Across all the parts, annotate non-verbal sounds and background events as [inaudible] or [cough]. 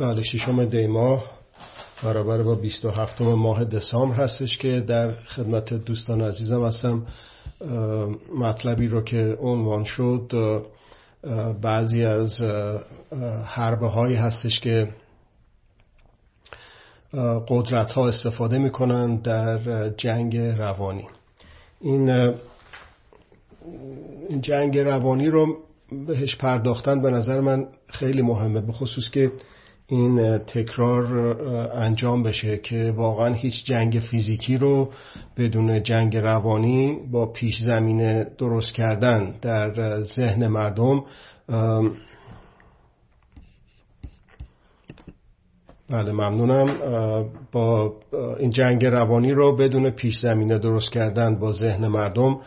بله ششم دی ماه برابر با 27 ماه دسامبر هستش که در خدمت دوستان عزیزم هستم. مطلبی رو که عنوان شد بعضی از حربه هایی هستش که قدرت ها استفاده می‌کنن در جنگ روانی. این جنگ روانی رو بهش پرداختن به نظر من خیلی مهمه به خصوص که این تکرار انجام بشه که واقعا هیچ جنگ فیزیکی رو بدون جنگ روانی با پیش زمینه درست کردن در ذهن مردم بله ممنونم با این جنگ روانی رو بدون پیش زمینه درست کردن با ذهن مردم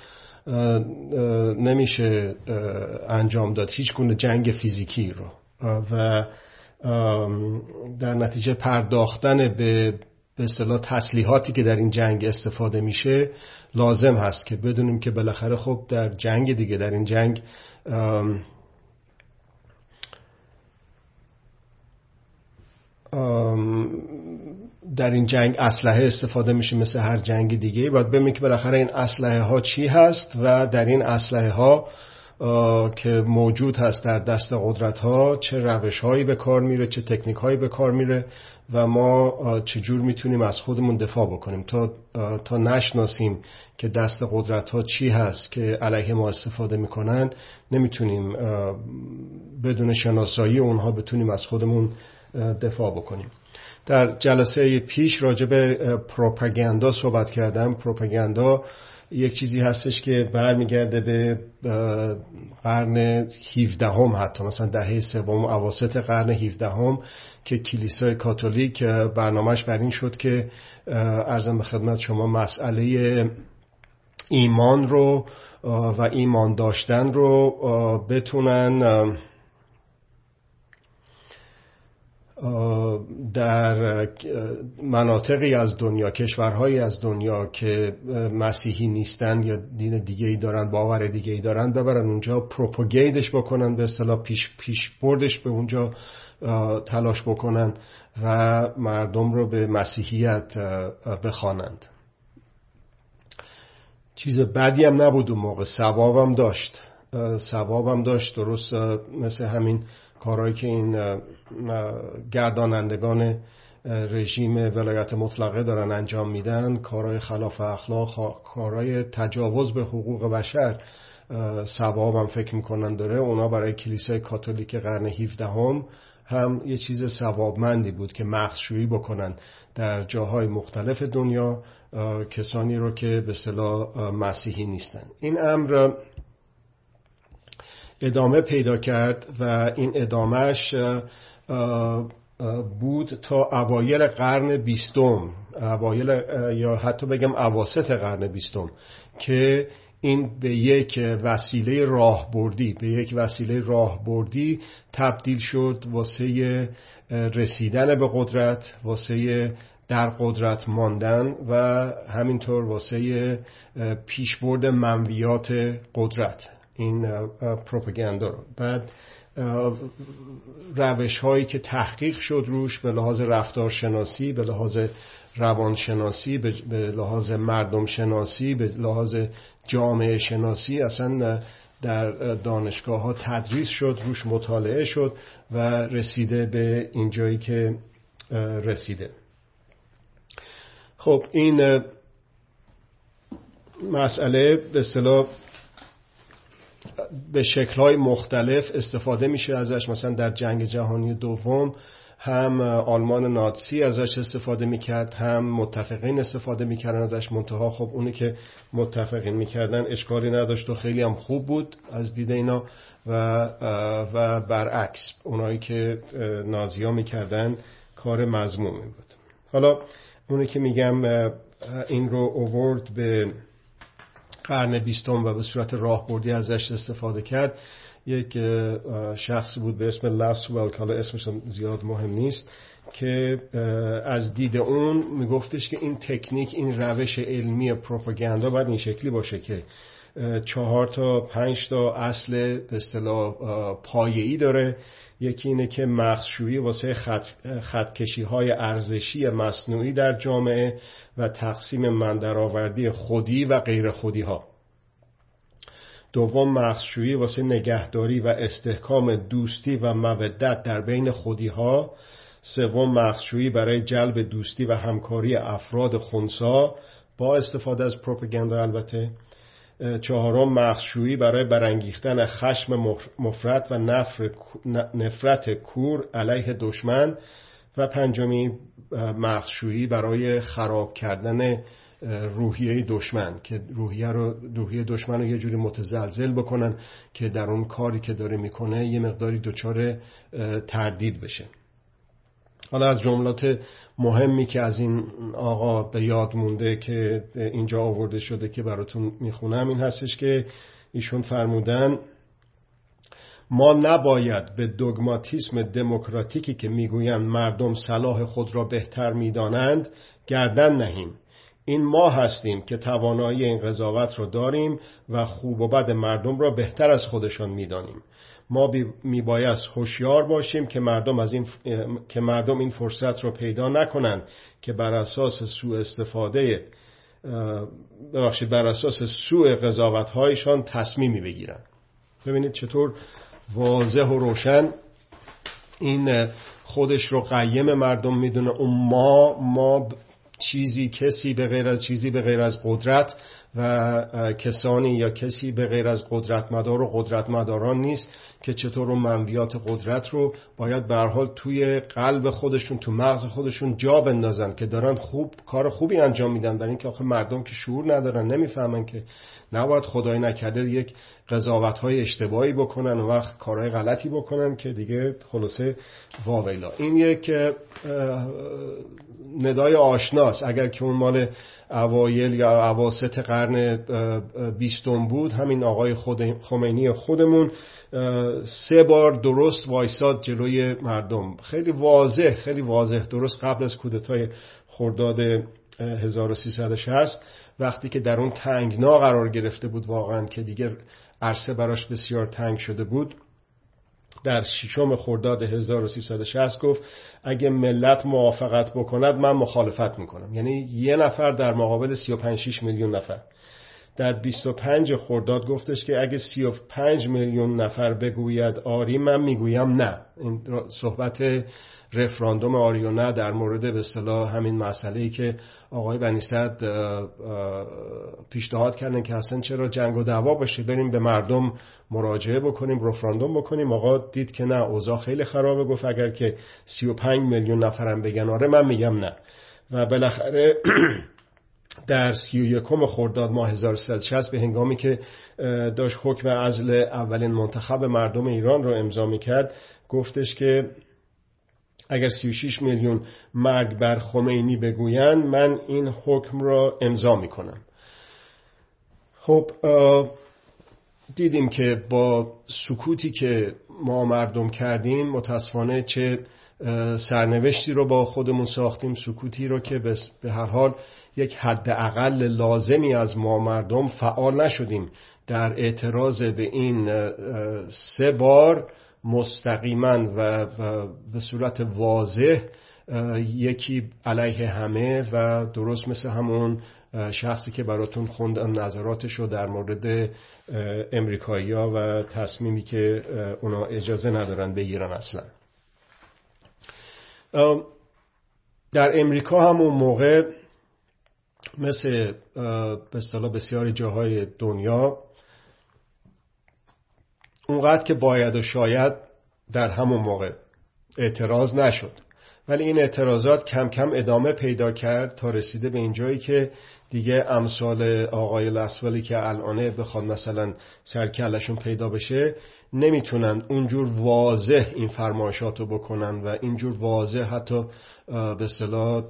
نمیشه انجام داد. هیچ گونه جنگ فیزیکی رو. و در نتیجه پرداختن به به اصطلاح تسلیحاتی که در این جنگ استفاده میشه لازم هست که بدونیم که بالاخره خب در جنگ دیگه در این جنگ در این جنگ اسلحه استفاده میشه مثل هر جنگ دیگه باید ببینیم که بالاخره این اسلحه ها چی هست و در این اسلحه ها که موجود هست در دست قدرت ها چه روش هایی به کار میره چه تکنیک هایی به کار میره و ما چجور می‌تونیم از خودمون دفاع بکنیم. تا, تا نشناسیم که دست قدرت ها چی هست که علیه ما استفاده می‌کنن نمی‌تونیم بدون شناسایی اونها بتونیم از خودمون دفاع بکنیم. در جلسه پیش راجع به پروپاگاندا صحبت کردم. پروپاگاندا یک چیزی هستش که برمیگرده به قرن 17 هم حتی مثلا دهه سوم اواسط قرن 17 هم که کلیسای کاتولیک برنامهش بر این شد که ارزم به خدمت شما مسئله ایمان رو و ایمان داشتن رو بتونن در مناطقی از دنیا کشورهایی از دنیا که مسیحی نیستن یا دین دیگه ای دارن باور دیگه ای دارن ببرن اونجا پروپوگیدش بکنن به اصطلاح پیش, پیش بردش به اونجا تلاش بکنن و مردم رو به مسیحیت بخوانند. چیز بدی هم نبود اون موقع. ثوابم داشت. ثوابم داشت درست مثل همین کارهایی که این گردانندگان رژیم ولایت مطلقه دارن انجام میدن کارهای خلاف اخلاق کارهای تجاوز به حقوق بشر ثواب هم فکر می‌کنن داره. اونا برای کلیسای کاتولیک قرن 17 هم هم یه چیز ثوابمندی بود که مخشویی بکنن در جاهای مختلف دنیا کسانی رو که به صلاح مسیحی نیستن. این امر ادامه پیدا کرد و این ادامهش بود تا اوایل قرن بیستم. اوایل یا حتی بگم اواسط قرن بیستم که این به یک وسیله راهبردی به یک وسیله راهبردی تبدیل شد واسه رسیدن به قدرت واسه در قدرت ماندن و همینطور واسه پیشبرد منویات قدرت. این پروپاگاندا رو. بعد روش هایی که تحقیق شد روش به لحاظ رفتارشناسی به لحاظ روانشناسی به لحاظ مردم شناسی به لحاظ جامعه شناسی اصلا در دانشگاه ها تدریس شد روش مطالعه شد و رسیده به اینجایی که رسیده. خب این مسئله به اصطلاح به شکلهای مختلف استفاده میشه ازش مثلا در جنگ جهانی دوم هم آلمان ناتسی ازش استفاده می‌کرد هم متفقین استفاده می‌کردن ازش. منتها خب اونی که متفقین می‌کردن اشکالی نداشت و خیلی هم خوب بود از دید اینا. و, و برعکس اونایی که نازیا می‌کردن کار مضمومی بود حالا اونی که میگم این رو اوورد به قرن بیستم و به صورت راهبردی ازش استفاده کرد. یک شخصی بود به اسم لاسوال که حالا اسمش زیاد مهم نیست که از دید اون میگفتش که این تکنیک این روش علمی پروپاگاندا باید این شکلی باشه که چهار تا پنج تا اصل به اصطلاح پایه‌ای داره یکی اینه که مخشویی واسه خط، خطکشی های ارزشی مصنوعی در جامعه و تقسیم مندرآوردی خودی و غیر خودی ها دوم مخشویی واسه نگهداری و استحکام دوستی و مودت در بین خودی ها سوم مخشویی برای جلب دوستی و همکاری افراد خونسا. با استفاده از پروپاگاندا البته. چهارم مخشویی برای برانگیختن خشم مفرد و نفرت کور علیه دشمن و پنجمی مخشویی برای خراب کردن روحیه دشمن که روحیه رو روحیه دشمن رو یه جوری متزلزل بکنن که در اون کاری که داره می‌کنه یه مقداری دچار تردید بشه. حالا از جملات مهمی که از این آقا به یاد مونده که اینجا آورده شده که براتون می‌خونم این هستش که ایشون فرمودن ما نباید به دوگماتیسم دموکراتیکی که می‌گویند مردم صلاح خود را بهتر می‌دانند گردن نهیم. این ما هستیم که توانایی این قضاوت را داریم و خوب و بد مردم را بهتر از خودشان می‌دانیم. ما میبایست هوشیار باشیم که مردم از این که مردم این فرصت رو پیدا نکنند که بر اساس سوء استفاده ببخشید بر اساس سوء قضاوت هایشان تصمیمی بگیرن. ببینید چطور واضح و روشن این خودش رو قیم مردم می‌دونه. اون ما ما چیزی کسی به غیر از چیزی به غیر از قدرت و کسانی یا کسی به غیر از قدرت مدار و قدرت مداران نیست. که چطور اون منویات قدرت رو باید به حال توی قلب خودشون تو مغز خودشون جا بندازن که دارن خوب کار خوبی انجام میدن. برای اینکه آخه مردم که شعور ندارن نمی‌فهمن که نباید خدای نکرده یک قضاوت های اشتباهی بکنن و وقت کارهای غلطی بکنن که دیگه خلاصه واویلا این یک ندای آشناست اگر که اون مال اوایل یا اواسط قرن بیستم بود همین آقای خود خمینی خودمون سه بار درست وایساد جلوی مردم. خیلی واضح خیلی واضح. درست قبل از کودتای خرداد 1360 وقتی که در اون تنگنا قرار گرفته بود واقعا که دیگه عرصه براش بسیار تنگ شده بود در ششم خرداد 1360 گفت اگه ملت موافقت بکند من مخالفت می‌کنم. یعنی یه نفر در مقابل 35 میلیون نفر. در 25 خرداد گفتش که اگه 35 میلیون نفر بگوید آری من می‌گویم نه. این صحبت رفراندوم آری و نه در مورد به اصطلاح همین مسئله ای که آقای بنی پیشنهاد کردن که اصلا چرا جنگ و دعوا باشه بریم به مردم مراجعه بکنیم رفراندوم بکنیم. آقا دید که نه اوضاع خیلی خرابه. گفت اگر که 35 میلیون نفرم بگن آره من میگم نه. و بالاخره [clears throat] در سی و یکم خرداد ماه 1360 به هنگامی که داشت حکم ازل اولین منتخب مردم ایران رو امضا می‌کرد گفتش که اگر 36 میلیون مرگ بر خمینی بگوین من این حکم را امضا می‌کنم. خب دیدیم که با سکوتی که ما مردم کردیم متاسفانه چه سرنوشتی رو با خودمون ساختیم سکوتی رو که به هر حال یک حد اقل لازمی از ما مردم فعال نشدیم. در اعتراض به این سه بار مستقیما و به صورت واضح یکی علیه همه و درست مثل همون شخصی که براتون خوندم نظراتش رو در مورد امریکایی و تصمیمی که اونا اجازه ندارن بگیرن اصلا. در امریکا هم اون موقع مثل به بسیاری جاهای دنیا اونقدر که باید و شاید در همون موقع اعتراض نشد. ولی این اعتراضات کم کم ادامه پیدا کرد تا رسیده به اینجایی که دیگه امثال آقای لسولی که الانه بخواد مثلا سرکلشون پیدا بشه نمی‌تونن اونجور واضح این فرمایشات رو بکنن و اینجور واضح حتی به صلاح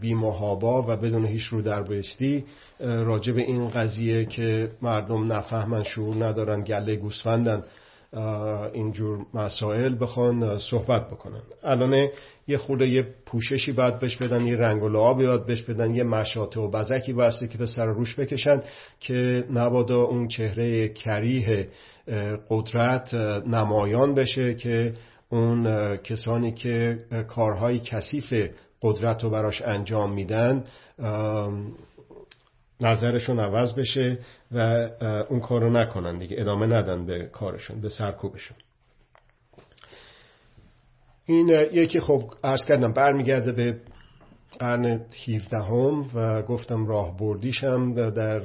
بیمهابا و بدون هیچ رو در بایستی راجع به این قضیه که مردم نفهمن شعور ندارن گله گوسفندن اینجور مسائل بخوان صحبت بکنن. الان یه خورده یه پوششی باید بهش بدن یه رنگ و لعابی باید بهش بدن یه مشاطه و بزکی بسته که به سر روش بکشن که نبادا اون چهره کریه قدرت نمایان بشه که اون کسانی که کارهای کثیف قدرت رو براش انجام میدن نظرشون عوض بشه و اون کار رو نکنن دیگه ادامه ندن به کارشون به سرکوبشون. این یکی خب عرض کردم برمیگرده به قرن 17 هم و گفتم راه بردیشم در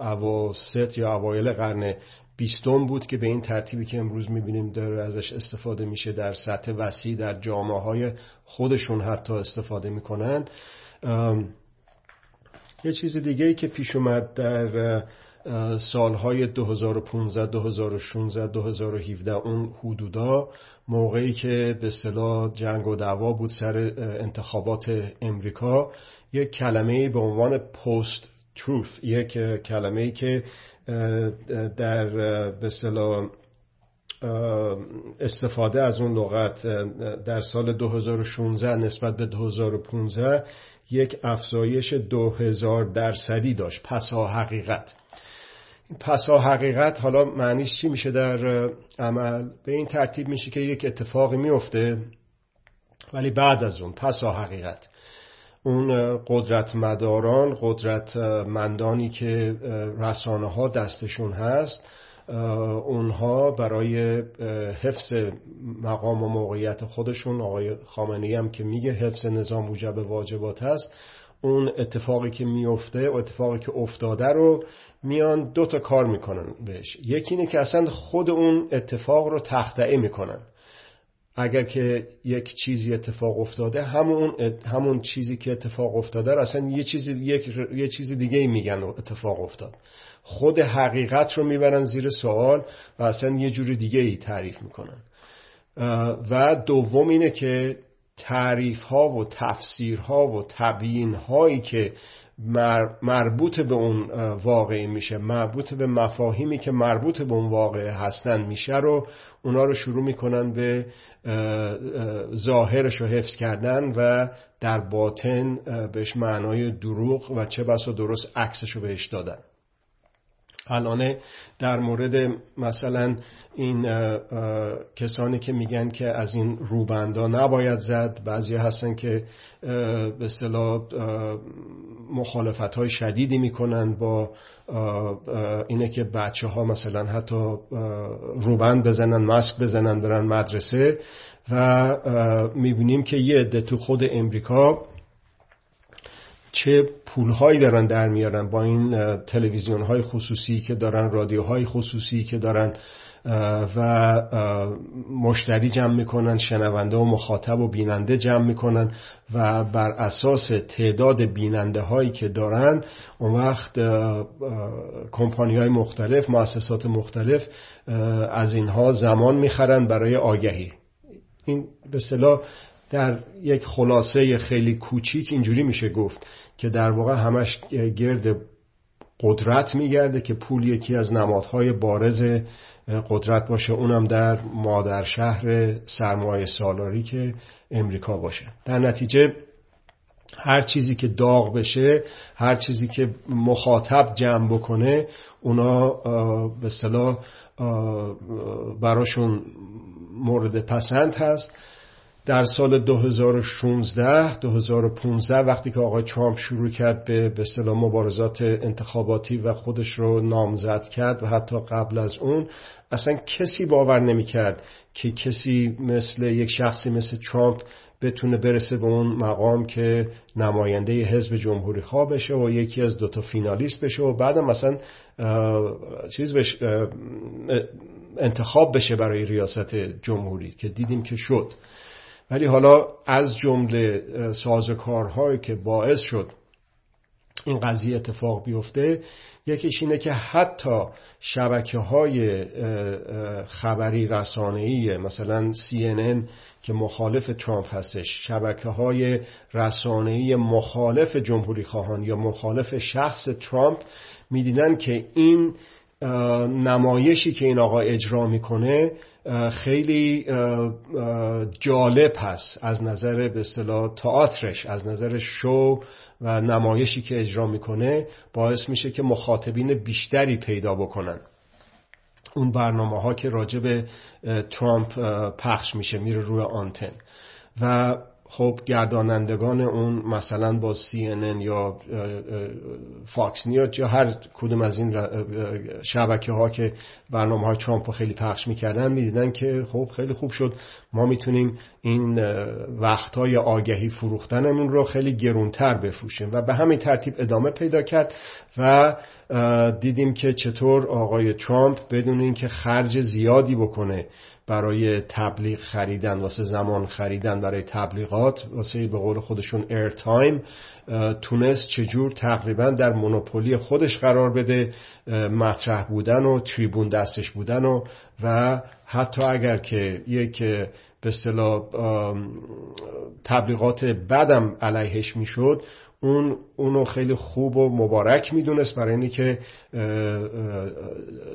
اواسط یا اوایل قرن بیستم بود که به این ترتیبی که امروز می‌بینیم داره ازش استفاده میشه در سطح وسیع در جامعه های خودشون حتی استفاده می‌کنن. یه چیز دیگه ای که پیش اومد در سالهای 2015 2016 2017 اون حدودا موقعی که به صلاح جنگ و دعوا بود سر انتخابات امریکا یک کلمه به عنوان پست truth یک کلمه ای که در به استفاده از اون لغت در سال 2016 نسبت به 2015 یک افزایش 2000 درصدی داشت. پسا حقیقت. پسا حقیقت حالا معنیش چی میشه در عمل؟ به این ترتیب میشه که یک اتفاقی میفته ولی بعد از اون پسا حقیقت. اون قدرت مندانی که رسانه ها دستشون هست اونها برای حفظ مقام و موقعیت خودشون آقای خامنه‌ای هم که میگه حفظ نظام موجب واجبات هست اون اتفاقی که میفته و اتفاقی که افتاده رو میان دو تا کار می‌کنن بهش. یکی اینه که اصلا خود اون اتفاق رو تخطئه می‌کنن. اگر که یک چیزی اتفاق افتاده همون همون چیزی که اتفاق افتاده اصلا یه چیزی یک یه چیزی دیگه میگن اتفاق افتاد. خود حقیقت رو می‌برن زیر سوال و اصلا یه جور دیگه ای تعریف می‌کنن. و دوم اینه که تعریف ها و تفسیر ها و تبیین هایی که مربوط به اون واقعی میشه مربوط به مفاهیمی که مربوط به اون واقع هستن میشه رو اونا رو شروع می‌کنن به ظاهرش رو حفظ کردن و در باطن بهش معنای دروغ و چه بسا درست عکسش رو بهش دادن. الان در مورد مثلا این کسانی که میگن که از این روبندا نباید زد بعضی هستن که به اصطلاح مخالفت های شدیدی می‌کنن با اینه که بچه ها مثلا حتی روبند بزنن ماسک بزنن برن مدرسه و می‌بینیم که یه عده تو خود امریکا چه پولهایی دارن در میارن با این تلویزیون های خصوصی که دارن رادیوهای خصوصی که دارن. و مشتری جمع می‌کنن شنونده و مخاطب و بیننده جمع می‌کنن و بر اساس تعداد بیننده هایی که دارن اون وقت کمپانی های مختلف مؤسسات مختلف از اینها زمان می‌خرن برای آگهی. این به صلاح در یک خلاصه خیلی کوچیک اینجوری میشه گفت که در واقع همش گرد قدرت میگرده که پول یکی از نمادهای بارز قدرت باشه اونم در مادر شهر سرمایه سالاری که امریکا باشه. در نتیجه هر چیزی که داغ بشه هر چیزی که مخاطب جمع بکنه اونا به صلاح براشون مورد پسند هست. در سال 2016 2015 وقتی که آقای ترامپ شروع کرد به به اصطلاح مبارزات انتخاباتی و خودش رو نامزد کرد و حتی قبل از اون اصلا کسی باور نمی‌کرد که کسی مثل یک شخصی مثل ترامپ بتونه برسه به اون مقام که نماینده حزب جمهوری خواه بشه و یکی از دوتا فینالیست بشه و بعدم مثلا چیز بش انتخاب بشه برای ریاست جمهوری که دیدیم که شد. ولی حالا از جمله سازکارهایی که باعث شد این قضیه اتفاق بیفته یکیش اینه که حتی شبکه های خبری رسانه‌ای مثلا CNN که مخالف ترامپ هستش شبکه های رسانه‌ای مخالف جمهوری خواهان یا مخالف شخص ترامپ می‌دیدن که این نمایشی که این آقا اجرا می‌کنه خیلی جالب هست از نظر به اصطلاح تئاترش از نظر شو و نمایشی که اجرا می‌کنه باعث میشه که مخاطبین بیشتری پیدا بکنن. اون برنامه ها که راجع به ترامپ پخش میشه میره روی آنتن. و خب گردانندگان اون مثلا با CNN یا فاکس نیوز یا هر کدوم از این شبکه ها که برنامه های ترامپ رو خیلی پخش می‌کردن می‌دیدن که خب خیلی خوب شد. ما می‌تونیم این وقت های آگهی فروختنمون رو خیلی گرونتر بفروشیم و به همین ترتیب ادامه پیدا کرد و دیدیم که چطور آقای ترامپ بدون اینکه خرج زیادی بکنه برای تبلیغ خریدن واسه زمان خریدن برای تبلیغات واسه به قول خودشون air time تونست چجور تقریبا در monopoly خودش قرار بده مطرح بودن و تریبون دستش بودن و و حتی اگر که یک به اصطلاح تبلیغات بدم علیهش می‌شد اون اونو خیلی خوب و مبارک می‌دونست برای اینی که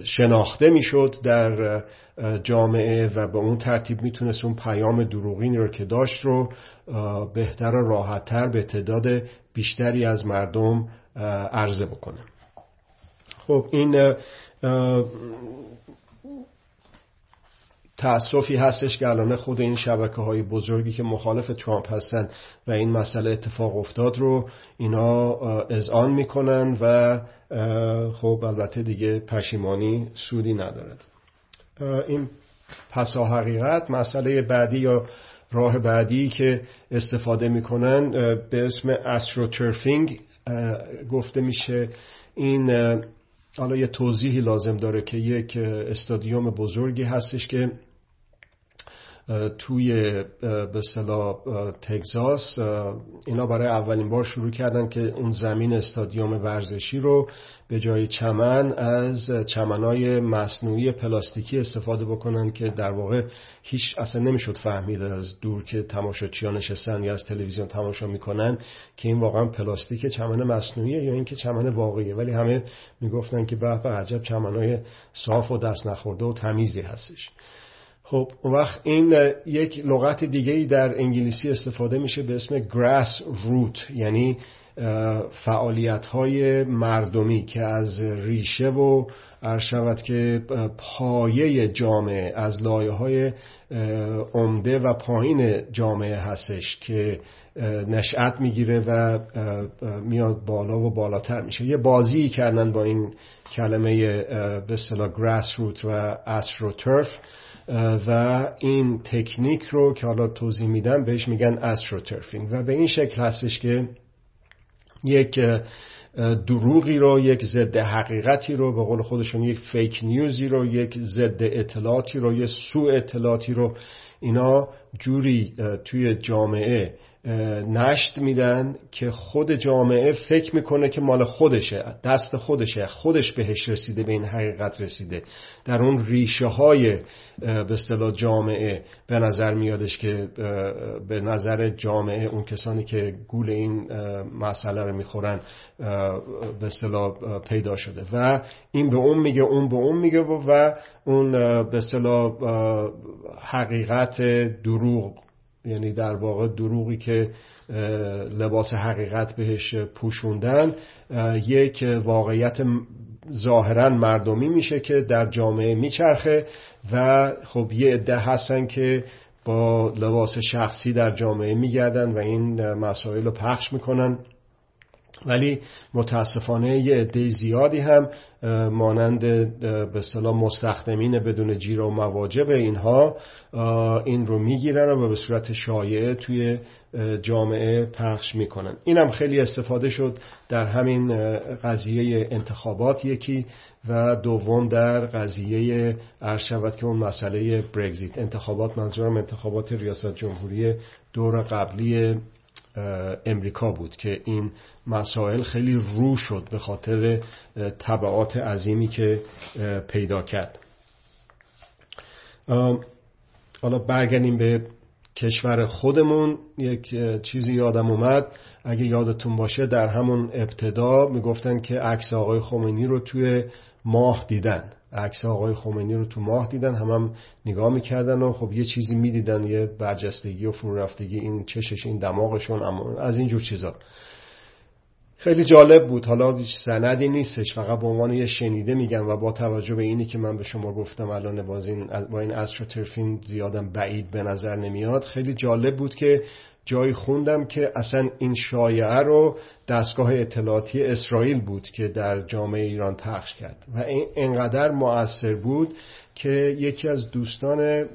شناخته می‌شد در جامعه و به اون ترتیب می‌تونست اون پیام دروغینی رو که داشت رو بهتر و راحتتر به تعداد بیشتری از مردم عرضه بکنه. خب این تأسفی هستش که الان خود این شبکه های بزرگی که مخالف ترامپ هستن و این مسئله اتفاق افتاد رو اینا اذعان می‌کنن و خب البته دیگه پشیمانی سودی ندارد. این پسا حقیقت مسئله بعدی یا راه بعدی که استفاده می‌کنن به اسم استروترفینگ گفته میشه این حالا یه توضیحی لازم داره که یک استادیوم بزرگی هستش که توی به اصطلاح تگزاس اینا برای اولین بار شروع کردن که اون زمین استادیوم ورزشی رو به جای چمن از چمنای مصنوعی پلاستیکی استفاده بکنن که در واقع هیچ اصلا نمی‌شد فهمید از دور که تماشاچیان نشستن یا از تلویزیون تماشا می‌کنن که این واقعا پلاستیک چمن مصنوعیه یا اینکه چمن واقعیه. ولی همه می‌گفتن که به عجب چمنای صاف و دست نخورده و تمیزی هستش. خب وقت این یک لغت دیگه ای در انگلیسی استفاده میشه به اسم grass root یعنی فعالیت های مردمی که از ریشه و شود که پایه جامعه از لایه های عمده و پایین جامعه هستش که نشأت می‌گیره و میاد بالا و بالاتر میشه. یه بازی کردن با این کلمه به اصطلاح grass root و astroturf. و این تکنیک رو که حالا توضیح میدم بهش میگن استروترفینگ و به این شکل هستش که یک دروغی رو یک ضد حقیقتی رو به قول خودشون یک فیک نیوزی رو یک ضد اطلاعاتی رو یک سوء اطلاعاتی رو اینا جوری توی جامعه نشت میدن که خود جامعه فکر می‌کنه که مال خودشه دست خودشه خودش بهش رسیده به این حقیقت رسیده. در اون ریشه های به اصطلاح جامعه به نظر میادش که به نظر جامعه اون کسانی که گول این مسئله رو می‌خورن به اصطلاح پیدا شده. و این به اون میگه اون به اون میگه و اون به اصطلاح حقیقت دروغ یعنی در واقع دروغی که لباس حقیقت بهش پوشوندن یک واقعیت ظاهرا مردمی میشه که در جامعه میچرخه و خب یه عده هستن که با لباس شخصی در جامعه میگردن و این مسائل رو پخش می‌کنن. ولی متاسفانه یه عده زیادی هم مانند به صلاح مستخدمین بدون جیر و مواجب اینها این رو می‌گیرن و به صورت شایعه توی جامعه پخش می‌کنن. اینم خیلی استفاده شد در همین قضیه انتخابات یکی و دوم در قضیه ارشبت که اون مسئله برگزیت. انتخابات منظورم انتخابات ریاست جمهوری دور قبلی امریکا بود که این مسائل خیلی رو شد به خاطر طبعات عظیمی که پیدا کرد. حالا برگردیم به کشور خودمون. یک چیزی یادم اومد. اگه یادتون باشه در همون ابتدا می‌گفتن که عکس آقای خمینی رو توی ماه دیدن. عکس آقای خمینی رو تو ماه دیدن هم, هم نگاه می‌کردن و خب یه چیزی می‌دیدن یه برجستگی و فرو رفتگی این چشش این دماغشون از اینجور چیزا. خیلی جالب بود. حالا هیچ سندی نیستش فقط به عنوان یه شنیده میگم و با توجه به اینی که من به شما گفتم الان با این با این استروترفین زیادم بعید به نظر نمیاد خیلی جالب بود که جایی خوندم که اصلا این شایعه رو دستگاه اطلاعاتی اسرائیل بود که در جامعه ایران پخش کرد و این انقدر مؤثر بود که یکی از دوستان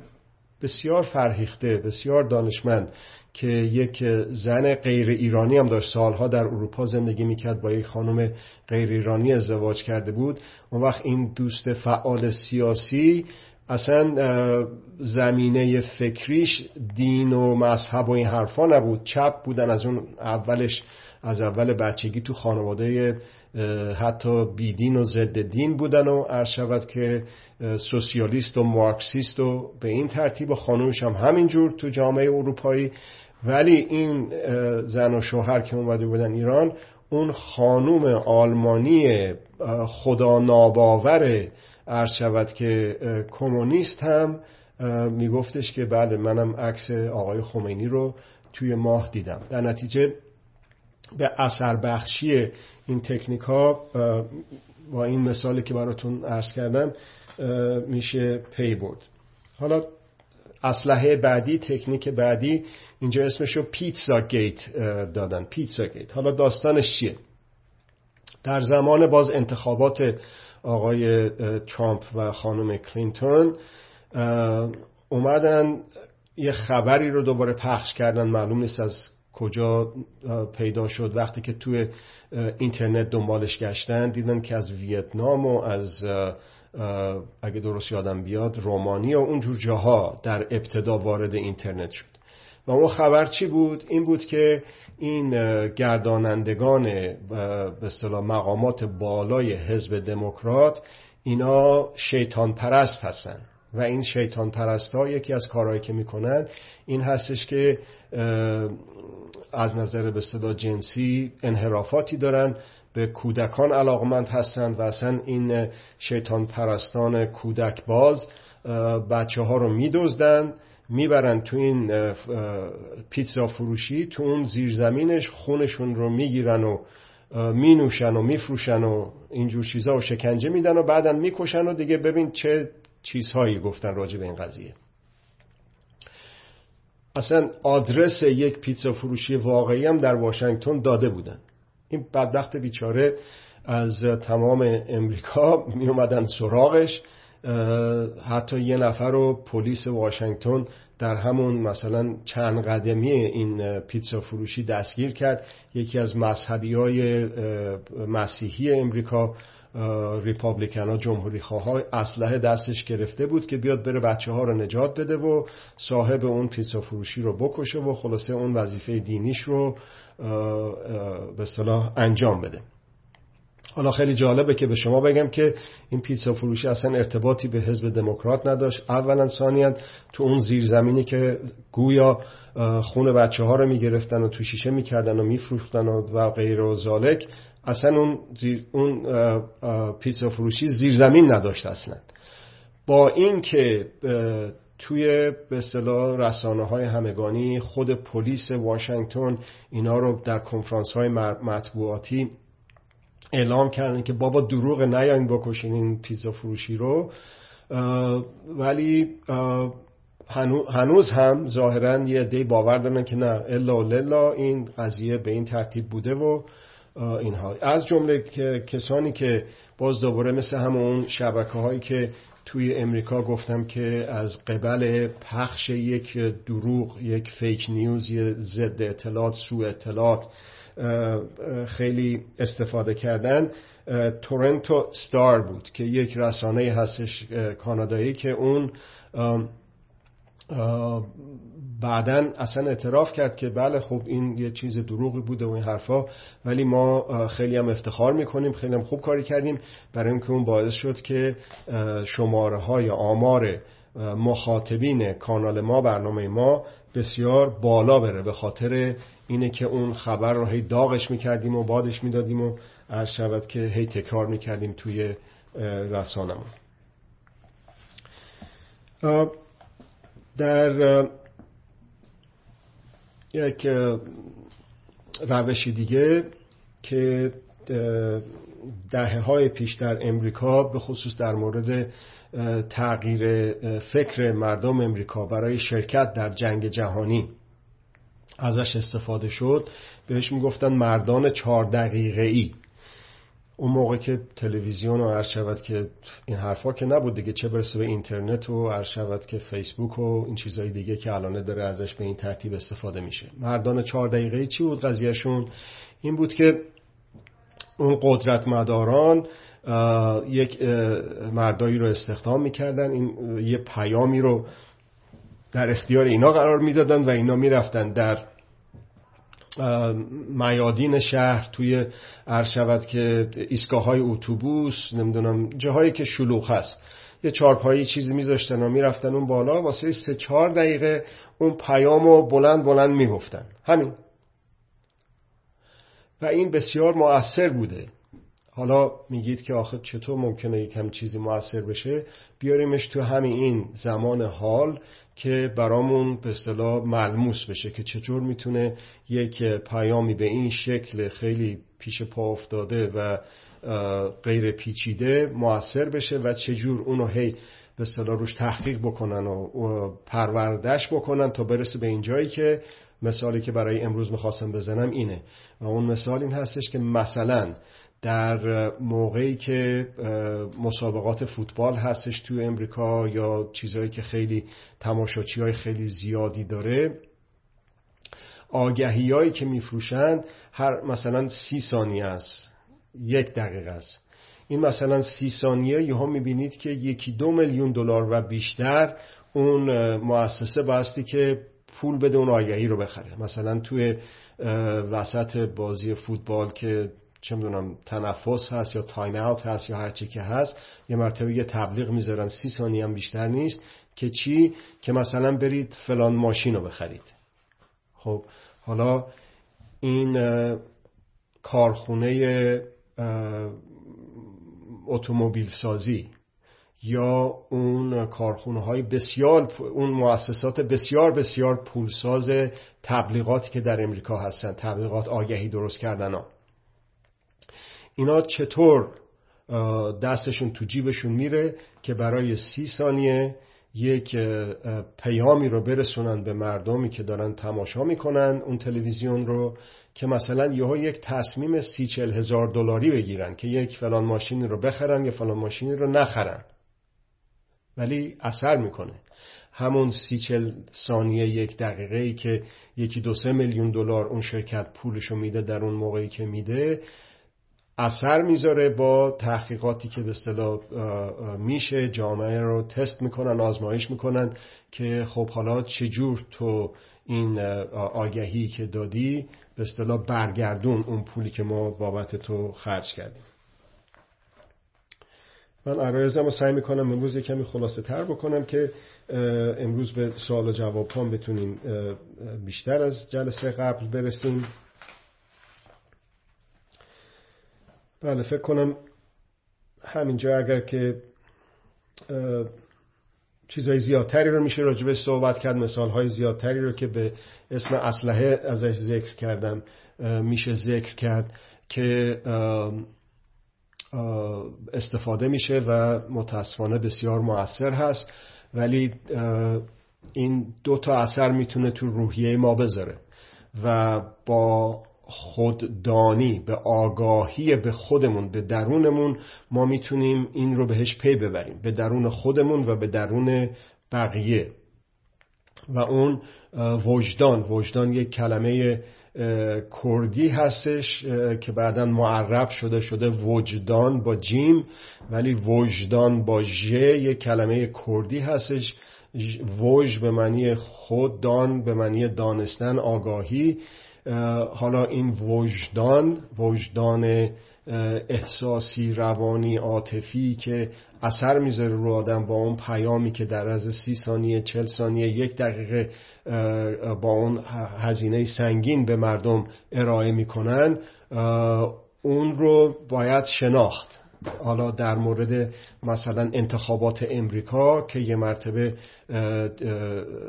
بسیار فرهیخته بسیار دانشمند که یک زن غیر ایرانی هم داشت سالها در اروپا زندگی می‌کرد با یک خانم غیر ایرانی ازدواج کرده بود. اون وقت این دوست فعال سیاسی اصلا زمینه فکریش دین و مذهب و این حرفا نبود. چپ بودن از اون اولش از اول بچگی تو خانواده حتی بیدین و ضد دین بودن و عرض که سوسیالیست و مارکسیست و به این ترتیب خانومش هم همینجور تو جامعه اروپایی. ولی این زن و شوهر که اومده بودن ایران اون خانوم آلمانی خدا ناباور عرض شود که کمونیست هم میگفتش که بله منم عکس آقای خمینی رو توی ماه دیدم. در نتیجه به اثر بخشی این تکنیک ها با این مثالی که براتون عرض کردم میشه پی برد. حالا اسلحه بعدی تکنیک بعدی اینجا اسمشو پیتزا گیت دادن. پیتزا گیت. حالا داستانش چیه؟ در زمان باز انتخابات آقای ترامپ و خانم کلینتون اومدن یه خبری رو دوباره پخش کردن معلوم نیست از کجا پیدا شد وقتی که توی اینترنت دنبالش گشتن دیدن که از ویتنام و از اگه درست یادم بیاد رومانی و اونجور جاها در ابتدا وارد اینترنت شد و اون خبر چی بود؟ این بود که این گردانندگان به اصطلاح مقامات بالای حزب دموکرات اینا شیطان پرست هستن. و این شیطان پرست ها یکی از کارهایی که می‌کنن این هستش که از نظر به صدا جنسی انحرافاتی دارن به کودکان علاقمند هستند و اصلا این شیطان پرستان کودک باز بچه ها رو میدزدن. می‌برن تو این پیتزا فروشی تو اون زیرزمینش خونشون رو می‌گیرن و مینوشن و میفروشن و اینجور چیزا و شکنجه میدن و بعدا می‌کشن و دیگه ببین چه چیزهایی گفتن راجع به این قضیه. اصلا آدرس یک پیتزا فروشی واقعی هم در واشنگتن داده بودن. این بدبخت بیچاره از تمام امریکا [laughs] می اومدن سراغش. حتی یه نفر رو پلیس واشنگتن در همون مثلا چند قدمی این پیتزا فروشی دستگیر کرد. یکی از مذهبی های مسیحی امریکا ریپابلیکن ها جمهوری خواه اسلحه دستش گرفته بود که بیاد بره بچه ها رو نجات بده و صاحب اون پیتزا فروشی رو بکشه و خلاصه اون وظیفه دینیش رو به صلاح انجام بده. حالا خیلی جالبه که به شما بگم که این پیتزا فروشی اصلا ارتباطی به حزب دموکرات نداشت. اولا ثانیا تو اون زیرزمینی که گویا خون بچه ها رو می‌گرفتن و تو شیشه می‌کردن و میفروختن و, و غیر و زالک اصلا اون, زیر اون پیتزا فروشی زیرزمین نداشت اصلا. با این که توی به اصطلاح رسانه های همگانی خود پلیس واشنگتن اینا رو در کنفرانس های مطبوعاتی اعلام کردن که بابا دروغ نیاین بکشین این پیزا فروشی رو. ولی هنوز هم ظاهرا یه دی باور دارن که نه الا للا این قضیه به این ترتیب بوده و اینها. از جمله کسانی که باز دوباره مثل همون شبکه هایی که توی امریکا گفتم که از قبل پخش یک دروغ یک فیک نیوز یه ضد اطلاعات سو اطلاعات خیلی استفاده کردن. تورنتو ستار بود که یک رسانه هستش کانادایی که اون بعدا اصلا اعتراف کرد که بله خب این یه چیز دروغی بوده و این حرفا ولی ما خیلی هم افتخار می‌کنیم خیلی هم خوب کاری کردیم برای اینکه اون باعث شد که شماره های آمار مخاطبین کانال ما برنامه ما بسیار بالا بره به خاطر اینه که اون خبر رو هی داغش می‌کردیم و بادش می‌دادیم و عرض شود که هی تکرار می‌کردیم توی رسانمون در یک روشی دیگه که دهه های پیش در امریکا به خصوص در مورد تغییر فکر مردم امریکا برای شرکت در جنگ جهانی ازش استفاده شد بهش می‌گفتن مردان چهار دقیقه ای اون موقع که تلویزیون و شود که این حرفا که نبود دیگه چه برسه به اینترنت و شود که فیسبوک و این چیزهای دیگه که الان داره ازش به این ترتیب استفاده میشه. مردان چهار دقیقه چی بود قضیهشون؟ این بود که اون قدرت مداران یک مردایی رو استخدام می‌کردن این یه پیامی رو در اختیار اینا قرار می‌دادن و اینا می‌رفتن در میادین شهر توی عرض شود که ایستگاه های اتوبوس نمی‌دونم جاهایی که شلوغ هست. یه چارپایی چیزی میذاشتن و می‌رفتن اون بالا واسه سه چهار دقیقه اون پیام رو بلند بلند می‌گفتن. همین. و این بسیار مؤثر بوده. حالا میگید که آخه چطور ممکنه یک هم چیزی موثر بشه؟ بیاریمش تو همین این زمان حال که برامون به اصطلاح ملموس بشه که چطور می‌تونه یک پیامی به این شکل خیلی پیش پا افتاده و غیر پیچیده موثر بشه و چجور اونو هی به اصطلاح روش تحقیق بکنن و پروردش بکنن تا برسه به این جایی که مثالی که برای امروز می‌خواستم بزنم اینه. و اون مثال این هستش که مثلا در موقعی که مسابقات فوتبال هستش تو امریکا یا چیزهایی که خیلی تماشاچی های خیلی زیادی داره آگهی هایی که میفروشن هر مثلا سی ثانیه است یک دقیقه است. این مثلا سی ثانیه یه می‌بینید که یکی دو میلیون دلار و بیشتر اون مؤسسه باستی که پول بده اون آگهی رو بخره. مثلا توی وسط بازی فوتبال که چه می‌دونم تنفس هست یا تایم اوت هست یا هر چی که هست یه مرتبه یه تبلیغ می‌ذارن. سی ثانیه هم بیشتر نیست که چی؟ که مثلا برید فلان ماشین رو بخرید. خب حالا این کارخونه اتومبیل سازی یا اون کارخونه های بسیار اون مؤسسات بسیار بسیار پولساز تبلیغاتی که در امریکا هستن تبلیغات آگهی درست کردن ها. اینا چطور دستشون تو جیبشون میره که برای سی ثانیه یک پیامی رو برسونن به مردمی که دارن تماشا می‌کنن اون تلویزیون رو که مثلا یهو یک تصمیم سی چل هزار دلاری بگیرن که یک فلان ماشینی رو بخرن یا فلان ماشینی رو نخرن. ولی اثر می‌کنه. همون سی چل ثانیه یک دقیقه ای که یکی دو سه میلیون دلار اون شرکت پولشو میده در اون موقعی که میده اثر می‌ذاره با تحقیقاتی که به اصطلاح میشه. جامعه رو تست می‌کنن آزمایش می‌کنن که خب حالا چجور تو این آگهی که دادی به اصطلاح برگردون اون پولی که ما بابت تو خرج کردیم. من عرایزم رو سعی می‌کنم امروز یه کمی خلاصه تر بکنم که امروز به سوال و جواب هم بتونیم بیشتر از جلسه قبل برسیم. بله فکر کنم همینجا اگر که چیزهای زیادتری رو میشه راجبه صحبت کرد مثال های زیادتری رو که به اسم اسلحه ازش ذکر کردم میشه ذکر کرد که استفاده میشه و متاسفانه بسیار موثر هست ولی این دو تا اثر می‌تونه تو روحیه ما بذاره و با خوددانی به آگاهی به خودمون به درونمون ما می‌تونیم این رو بهش پی ببریم. به درون خودمون و به درون بقیه. و اون وجدان. وجدان یک کلمه کردی هستش که بعدا معرب شده شده وجدان با جیم. ولی وجدان با ژ یک کلمه کردی هستش. وج به معنی خود دان به معنی دانستن آگاهی. حالا این وجدان وجدان احساسی روانی عاطفی که اثر می‌ذاره رو آدم با اون پیامی که در از سی ثانیه چل ثانیه یک دقیقه با اون هزینه سنگین به مردم ارائه می‌کنن اون رو باید شناخت. حالا در مورد مثلا انتخابات امریکا که یه مرتبه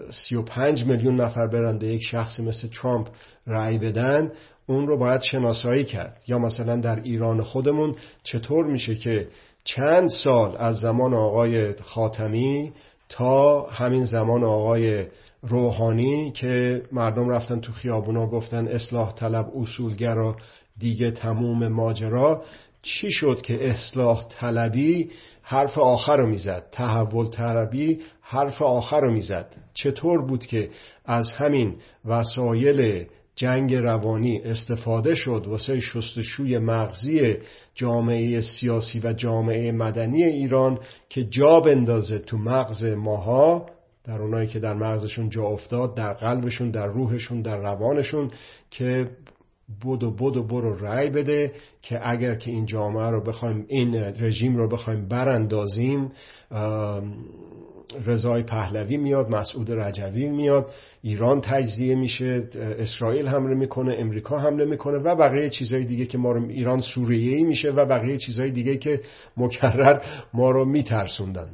35 میلیون نفر برنده یک شخصی مثل ترامپ رأی بدن اون رو باید شناسایی کرد. یا مثلا در ایران خودمون چطور میشه که چند سال از زمان آقای خاتمی تا همین زمان آقای روحانی که مردم رفتن تو خیابونا گفتن اصلاح طلب اصولگرا دیگه تموم ماجرا چی شد که اصلاح طلبی حرف آخر رو می‌زد؟ تحول طلبی حرف آخر رو می‌زد. چطور بود که از همین وسایل جنگ روانی استفاده شد واسه شستشوی مغزی جامعه سیاسی و جامعه مدنی ایران که جا بندازه تو مغز ماها در اونایی که در مغزشون جا افتاد در قلبشون در روحشون در روانشون که بود و بود و برو رأی بده که اگر که این جامعه رو بخوایم این رژیم رو بخوایم براندازیم رضای پهلوی میاد مسعود رجوی میاد ایران تجزیه میشه اسرائیل حمله می‌کنه امریکا حمله می‌کنه و بقیه چیزهای دیگه که ما رو ایران سوریه میشه و بقیه چیزهای دیگه که مکرر ما رو میترسوندن.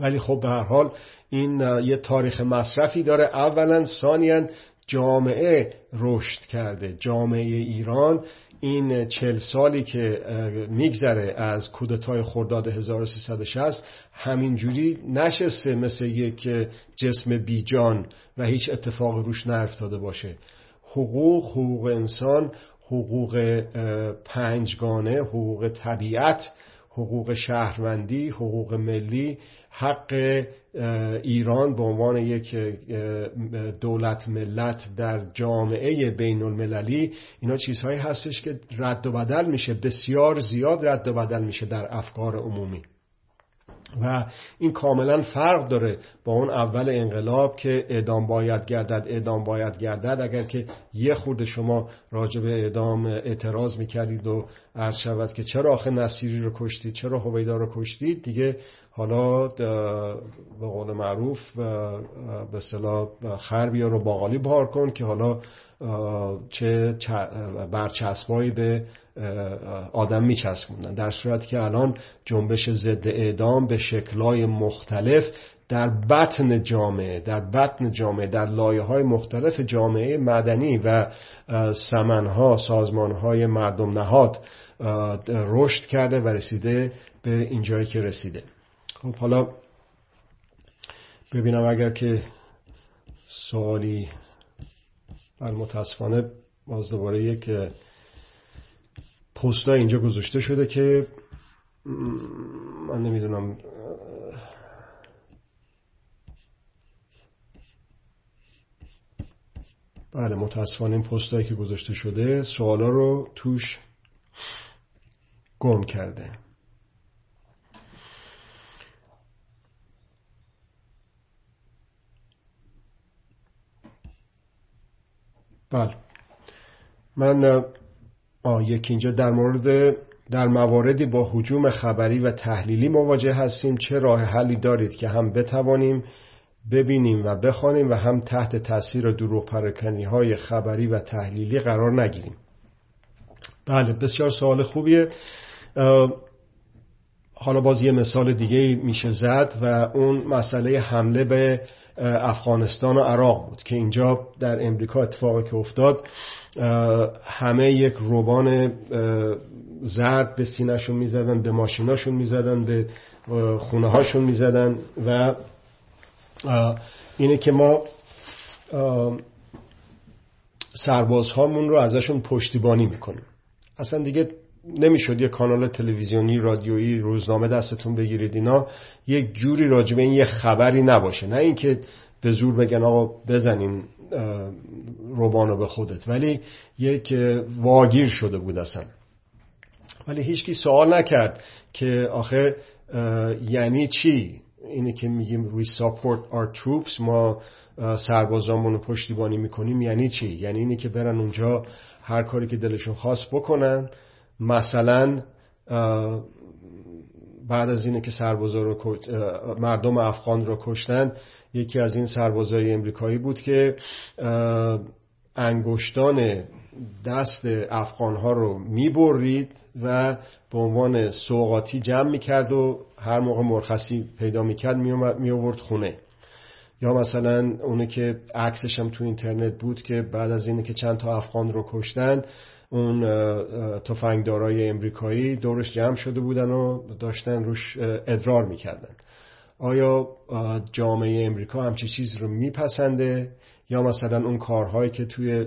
ولی خب به هر حال این یه تاریخ مصرفی داره. اولا ثانیا جامعه رشد کرده. جامعه ایران این چل سالی که میگذره از کودتای خرداد 1360 همینجوری نشسته مثل یک جسم بیجان و هیچ اتفاق روش نیفتاده باشه. حقوق حقوق انسان حقوق پنجگانه حقوق طبیعت حقوق شهروندی حقوق ملی حق ایران به عنوان یک دولت ملت در جامعه بین المللی اینا چیزهایی هستش که رد و بدل میشه بسیار زیاد رد و بدل میشه در افکار عمومی. و این کاملا فرق داره با اون اول انقلاب که اعدام باید گردد اعدام باید گردد. اگر که یه خورده شما راجع به اعدام اعتراض می‌کردید و عرض شود که چرا آخه نصیری رو کشتید چرا هویدا رو کشتید دیگه حالا به قول معروف به صلاح خر بیا رو باقالی بار کن که حالا چه برچسبایی به آدم میچسبوندن. در صورتی که الان جنبش ضد اعدام به شکلهای مختلف در بطن جامعه در بطن جامعه در لایه های مختلف جامعه مدنی و سمنها سازمانهای مردم نهاد رشد کرده و رسیده به اینجایی که رسیده. خب حالا ببینم اگر که سوالی بر متاسفانه باز دوباره یک پستا اینجا گذاشته شده که من نمی‌دونم بله متاسفانه این پستایی که گذاشته شده سوالا رو توش گم کرده. بله. من یکی اینجا در مورد در مواردی با حجوم خبری و تحلیلی مواجه هستیم. چه راه حلی دارید که هم بتوانیم ببینیم و بخوانیم و هم تحت تاثیر دروغ پرکنی های خبری و تحلیلی قرار نگیریم؟ بله بسیار سوال خوبیه. حالا باز یه مثال دیگه میشه زد و اون مسئله حمله به افغانستان و عراق بود که اینجا در امریکا اتفاقی که افتاد همه یک روبان زرد به سینهشون می‌زدن به ماشیناشون می‌زدن به خونه هاشون می‌زدن و اینه که ما سربازهامون رو ازشون پشتیبانی می‌کنیم. اصلا دیگه نمی‌شد یه کانال تلویزیونی رادیویی روزنامه دستتون بگیرید اینا یک جوری راجبه این یه خبری نباشه. نه اینکه به زور بگن آقا بزنین روبانو به خودت ولی یک واگیر شده بود اصلا. ولی هیچکی سوال نکرد که آخه یعنی چی؟ اینه که میگیم we support our troops ما سربازامون رو پشتیبانی می‌کنیم یعنی چی؟ یعنی اینه که برن اونجا هر کاری که دلشون خواست بکنن. مثلا بعد از اینه که سربازا رو مردم افغان رو کشتن یکی از این سربازای امریکایی بود که انگشتان دست افغانها رو می‌برید و به عنوان سوقاتی جمع می‌کرد و هر موقع مرخصی پیدا می‌کرد میورد خونه. یا مثلا اونه که عکسش هم تو اینترنت بود که بعد از اینه که چند تا افغان رو کشتن اون تفنگدارای امریکایی دورش جمع شده بودن و داشتن روش ادرار می‌کردن. آیا جامعه امریکا همچی چیز رو میپسنده؟ یا مثلا اون کارهایی که توی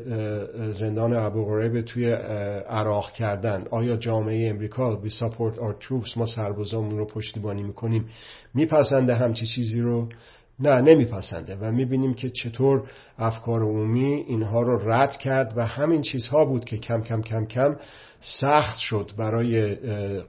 زندان ابو غریب توی عراق کردن آیا جامعه امریکا we support our troops ما سربازامون رو پشتیبانی می‌کنیم میپسنده همچی چیزی رو؟ نه نمیپسنده و می‌بینیم که چطور افکار عمومی اینها رو رد کرد و همین چیزها بود که کم کم کم کم سخت شد برای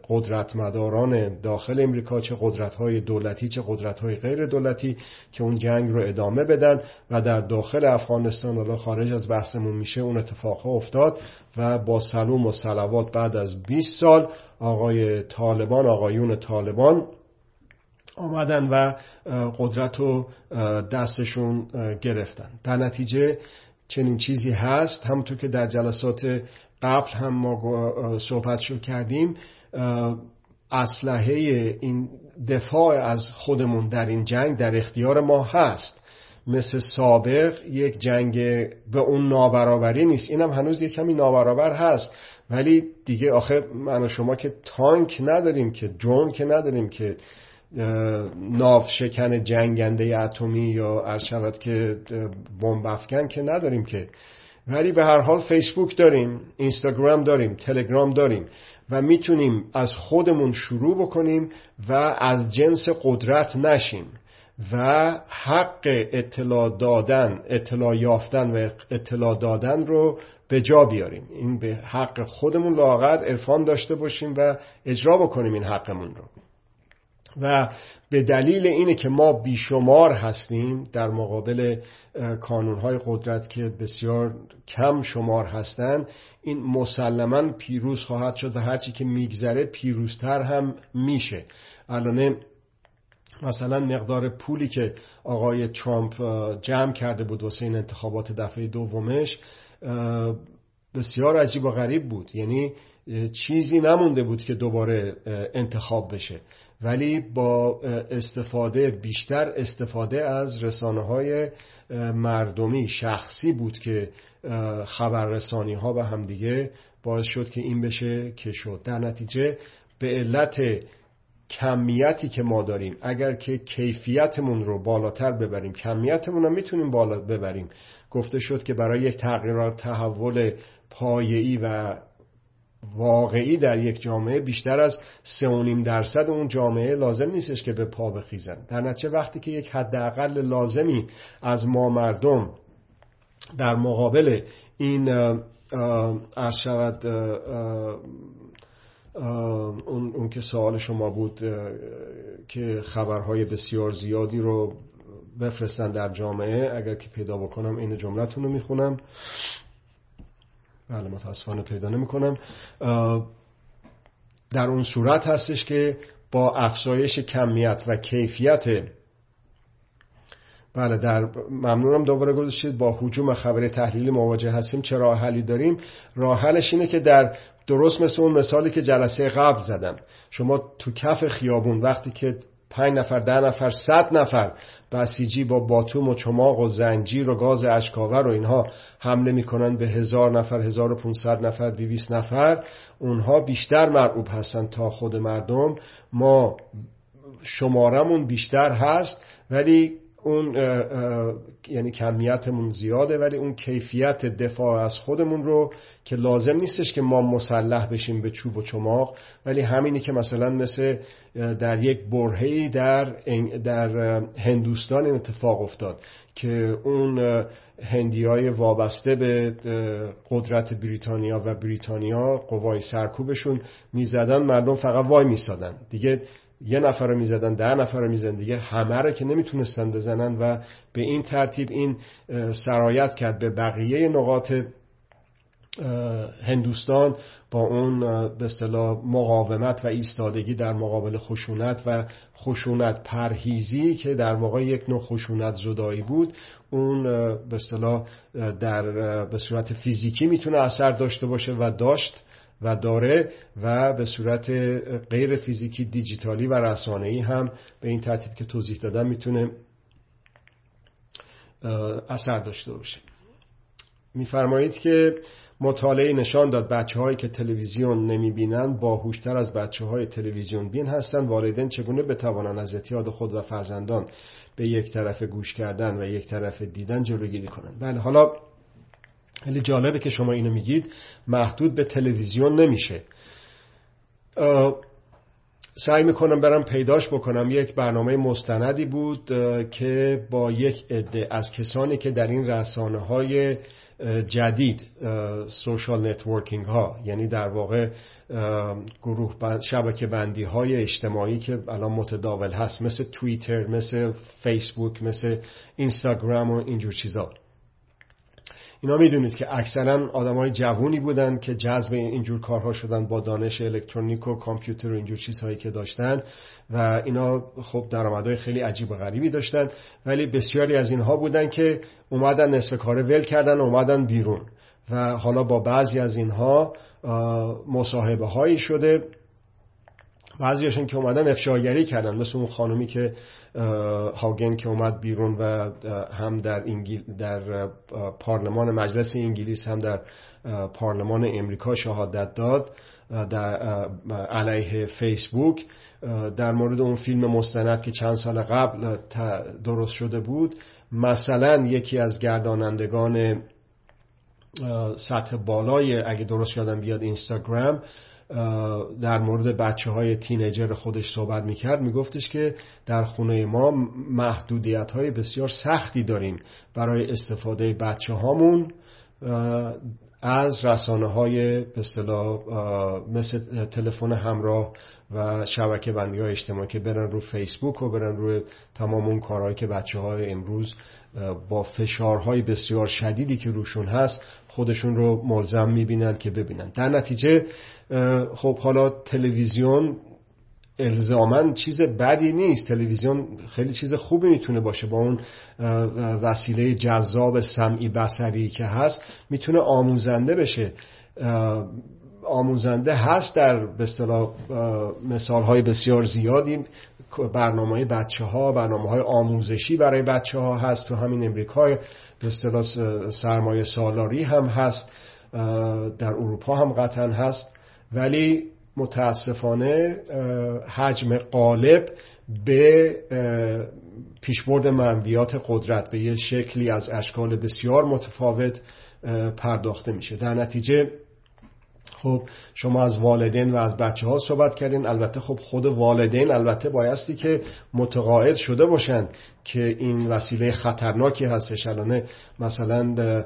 قدرتمداران داخل امریکا چه قدرت‌های دولتی چه قدرت‌های غیر دولتی که اون جنگ رو ادامه بدن و در داخل افغانستان حالا خارج از بحثمون میشه اون اتفاقها افتاد و با سلوم و سلوات بعد از 20 سال آقای طالبان آقایون طالبان آمدن و قدرت رو دستشون گرفتن. در نتیجه چنین چیزی هست. همونطور که در جلسات قبل هم ما صحبت شو کردیم اسلحه این دفاع از خودمون در این جنگ در اختیار ما هست. مثل سابق یک جنگ به اون نابرابری نیست. اینم هنوز یک کمی نابرابر هست. ولی دیگه آخه من و شما که تانک نداریم که درون که نداریم که ناف شکن جنگنده اتمی یا عرض که بمب افکن که نداریم که. ولی به هر حال فیسبوک داریم اینستاگرام داریم تلگرام داریم و می‌تونیم از خودمون شروع بکنیم و از جنس قدرت نشیم و حق اطلاع دادن اطلاع یافتن و اطلاع دادن رو به جا بیاریم. این به حق خودمون لاغر عرفان داشته باشیم و اجرا بکنیم این حقمون رو. و به دلیل اینه که ما بیشمار هستیم در مقابل کانونهای قدرت که بسیار کم شمار هستند این مسلما پیروز خواهد شد و هرچی که میگذره پیروزتر هم میشه. الان مثلا مقدار پولی که آقای ترامپ جمع کرده بود واسه این انتخابات دفعه دومش بسیار عجیب و غریب بود. یعنی چیزی نمونده بود که دوباره انتخاب بشه. ولی با استفاده بیشتر استفاده از رسانه های مردمی شخصی بود که خبررسانی ها به همدیگه باعث شد که این بشه که شد. در نتیجه به علت کمیتی که ما داریم اگر که کیفیتمون رو بالاتر ببریم کمیتمون رو می‌تونیم بالا ببریم. گفته شد که برای یک تغییرات تحول پایه‌ای و واقعی در یک جامعه بیشتر از 3.5 درصد اون جامعه لازم نیستش که به پا بخیزن. در نتیجه وقتی که یک حداقل لازمی از ما مردم در مقابل این عرض اون, اون که سوال شما بود که خبرهای بسیار زیادی رو بفرستن در جامعه اگر که پیدا بکنم این جملتون رو می‌خونم. بله متاسفانه پیدا نمی کنم در اون صورت هستش که با افزایش کمیت و کیفیت بله در ممنونم دوباره گذاشتید با حجوم خبر تحلیلی مواجه هستیم. چه راه حلی داریم؟ راه حلش اینه که در درست مثل اون مثالی که جلسه قبل زدم. شما تو کف خیابون وقتی که پنج نفر ده نفر صد نفر بسیجی با باتوم و چماق و زنجیر و گاز اشکاور و اینها حمله می‌کنن به هزار نفر هزار و پونصد نفر دیویس نفر. اونها بیشتر مرعوب هستن تا خود مردم. ما شمارمون بیشتر هست ولی اون یعنی کمیتمون زیاده ولی اون کیفیت دفاع از خودمون رو که لازم نیستش که ما مسلح بشیم به چوب و چماق. ولی همینی که مثلا مثل در یک برهی در, در هندوستان این اتفاق افتاد که اون هندی های وابسته به قدرت بریتانیا و بریتانیا قوای سرکوبشون می‌زدن مردم فقط وای میسادن. دیگه یه نفر رو می‌زدن ده نفر رو می‌زدن. دیگه همه رو که نمی‌تونستن بزنن و به این ترتیب این سرایت کرد. به بقیه نقاط هندوستان با اون به اصطلاح مقاومت و ایستادگی در مقابل خشونت و خشونت پرهیزی که در واقع یک نوع خشونت زدایی بود. اون به اصطلاح در به صورت فیزیکی می‌تونه اثر داشته باشه و داشت و داره و به صورت غیر فیزیکی دیجیتالی و رسانه‌ای هم به این ترتیب که توضیح دادم می‌تونه اثر داشته باشه. میفرمایید که مطالعه نشان داد بچه هایی که تلویزیون نمی بینن باهوشتر از بچه های تلویزیون بین هستند والدین چگونه بتوانند از اعتیاد خود و فرزندان به یک طرف گوش کردن و یک طرف دیدن جلوگیری کنند؟ بله حالا خیلی جالبه که شما اینو میگید. محدود به تلویزیون نمیشه. سعی می‌کنم برم پیداش بکنم. یک برنامه مستندی بود که با یک عده از کسانی که در این رسانه های جدید social networking ها یعنی در واقع گروه شبکه بندی های اجتماعی که الان متداول هست مثل توییتر مثل فیسبوک مثل اینستاگرام و اینجور چیزا. اینا می‌دونید که اکثرا آدم های جوونی بودن که جذب اینجور کارها شدن با دانش الکترونیک و کامپیوتر و اینجور چیزهایی که داشتن و اینا خب درآمدهای خیلی عجیب و غریبی داشتن. ولی بسیاری از اینها بودن که اومدن نصف کاره ول کردن و اومدن بیرون. و حالا با بعضی از اینها مصاحبه هایی شده. بعضیشون که اومدن افشاگری کردن مثل اون خانومی که هاگن که اومد بیرون و هم در, انگل... در پارلمان مجلس انگلیس هم در پارلمان امریکا شهادت داد در علیه فیسبوک. در مورد اون فیلم مستند که چند سال قبل درست شده بود مثلا یکی از گردانندگان سطح بالای اگه درست یادم بیاد اینستاگرام در مورد بچه های تینیجر خودش صحبت می‌کرد میگفتش که در خونه ما محدودیت های بسیار سختی داریم برای استفاده بچه هامون از رسانه های مثل تلفن همراه و شبکه بندی های اجتماعی که برن رو فیسبوک و برن روی تمام اون کارهایی که بچه های امروز با فشارهای بسیار شدیدی که روشون هست خودشون رو ملزم می‌بینن که ببینن. در نتیجه خب حالا تلویزیون الزاما چیز بدی نیست. تلویزیون خیلی چیز خوبی می‌تونه باشه با اون وسیله جذاب سمعی بسری که هست می‌تونه آموزنده بشه. آموزنده هست در به اصطلاح مثال های بسیار زیادی. برنامه های بچه ها برنامه های آموزشی برای بچه ها هست. تو همین امریکا به اصطلاح سرمایه سالاری هم هست. در اروپا هم قطعا هست. ولی متاسفانه حجم قالب به پیشبرد منویات قدرت به یه شکلی از اشکال بسیار متفاوت پرداخته میشه. در نتیجه خب شما از والدین و از بچه ها صحبت کردین. البته خب خود والدین البته بایستی که متقاعد شده باشن که این وسیله خطرناکی هستش. الان مثلا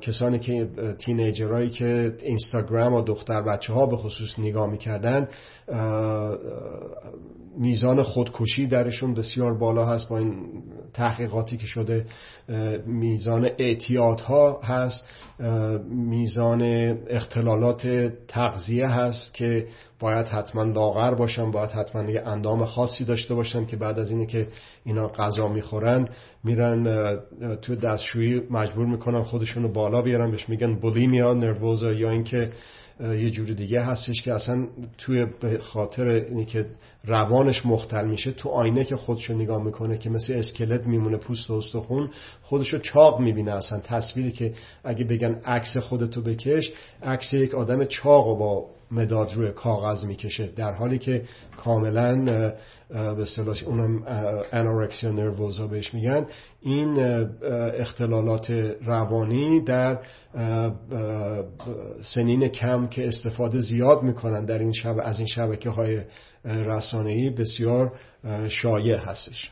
کسانی که تینیجرهایی که اینستاگرام و دختر بچه ها به خصوص نگاه می‌کردن میزان خودکشی درشون بسیار بالا هست با این تحقیقاتی که شده میزان اعتیادها هست میزان اختلالات تغذیه هست که باید حتما لاغر باشن باید حتما یه اندام خاصی داشته باشن که بعد از اینه که اینا غذا می‌خورن میرن تو دستشویی مجبور می‌کنن خودشونو بالا بیارن بهش میگن بولیمیا نروزا یا اینکه یه جوری دیگه هستش که اصلا توی به خاطر اینی که روانش مختل میشه تو آینه که خودشو نگاه می‌کنه که مثل اسکلت میمونه پوست و استخون خودشو چاق می‌بینه اصلا. تصویری که اگه بگن عکس خودتو بکش عکس یک آدم چاق و با مداد روی کاغذ می‌کشه در حالی که کاملا به اصطلاح اونم انورکسیا نروزا بهش میگن. این اختلالات روانی در سنین کم که استفاده زیاد می‌کنن در این شب از این شبکه های رسانه‌ای بسیار شایع هستش.